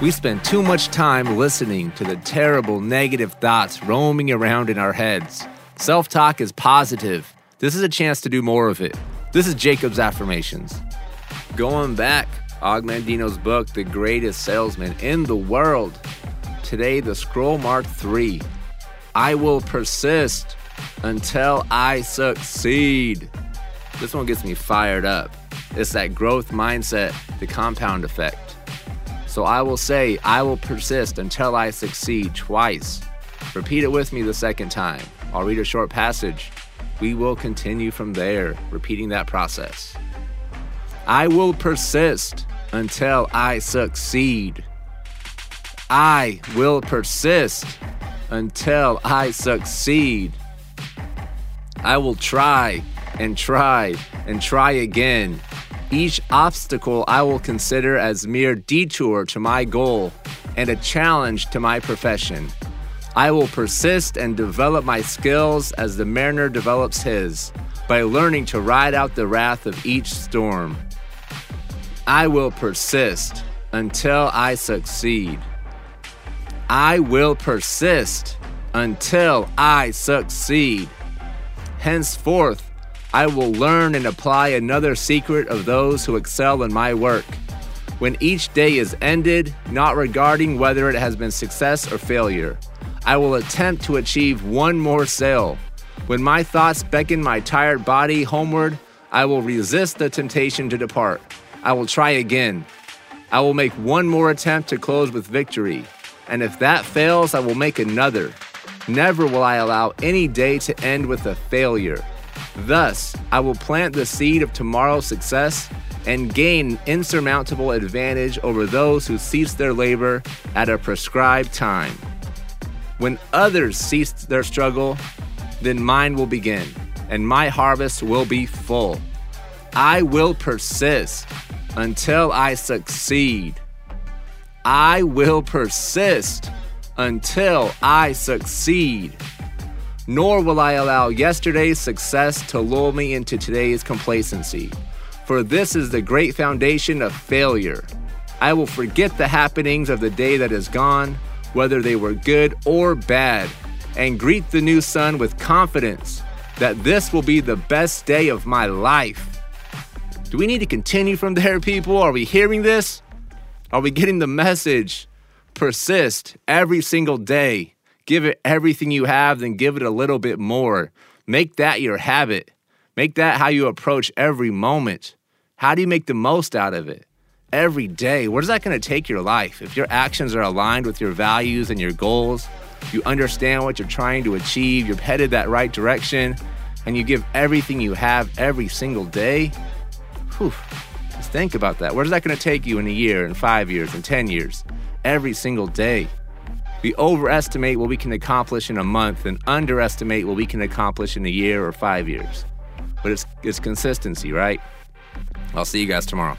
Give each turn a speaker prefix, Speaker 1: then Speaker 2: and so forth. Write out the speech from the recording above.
Speaker 1: We spend too much time listening to the terrible negative thoughts roaming around in our heads. Self talk is positive. This is a chance to do more of it. This is Jacob's Affirmations. Going back, Og Mandino's book, The Greatest Salesman in the World. Today, the scroll mark three. I will persist until I succeed. This one gets me fired up. It's that growth mindset, the compound effect. So I will say, I will persist until I succeed twice. Repeat it with me the second time. I'll read a short passage. We will continue from there, repeating that process. I will persist until I succeed. I will persist until I succeed. I will try and try and try again. Each obstacle I will consider as mere detour to my goal and a challenge to my profession. I will persist and develop my skills as the mariner develops his by learning to ride out the wrath of each storm. I will persist until I succeed. I will persist until I succeed. Henceforth, I will learn and apply another secret of those who excel in my work. When each day is ended, not regarding whether it has been success or failure, I will attempt to achieve one more sale. When my thoughts beckon my tired body homeward, I will resist the temptation to depart. I will try again. I will make one more attempt to close with victory. And if that fails, I will make another. Never will I allow any day to end with a failure. Thus, I will plant the seed of tomorrow's success and gain insurmountable advantage over those who cease their labor at a prescribed time. When others cease their struggle, then mine will begin, and my harvest will be full. I will persist until I succeed. I will persist until I succeed. Nor will I allow yesterday's success to lull me into today's complacency. For this is the great foundation of failure. I will forget the happenings of the day that is gone, whether they were good or bad, and greet the new sun with confidence that this will be the best day of my life. Do we need to continue from there, people? Are we hearing this? Are we getting the message? Persist every single day. Give it everything you have, then give it a little bit more. Make that your habit. Make that how you approach every moment. How do you make the most out of it? Every day. Where is that going to take your life? If your actions are aligned with your values and your goals, you understand what you're trying to achieve, you're headed that right direction, and you give everything you have every single day, whew, just think about that. Where's that going to take you in a year, in five years, in 10 years? Every single day. We overestimate what we can accomplish in a month and underestimate what we can accomplish in a year or five years. But it's, it's consistency, right? I'll see you guys tomorrow.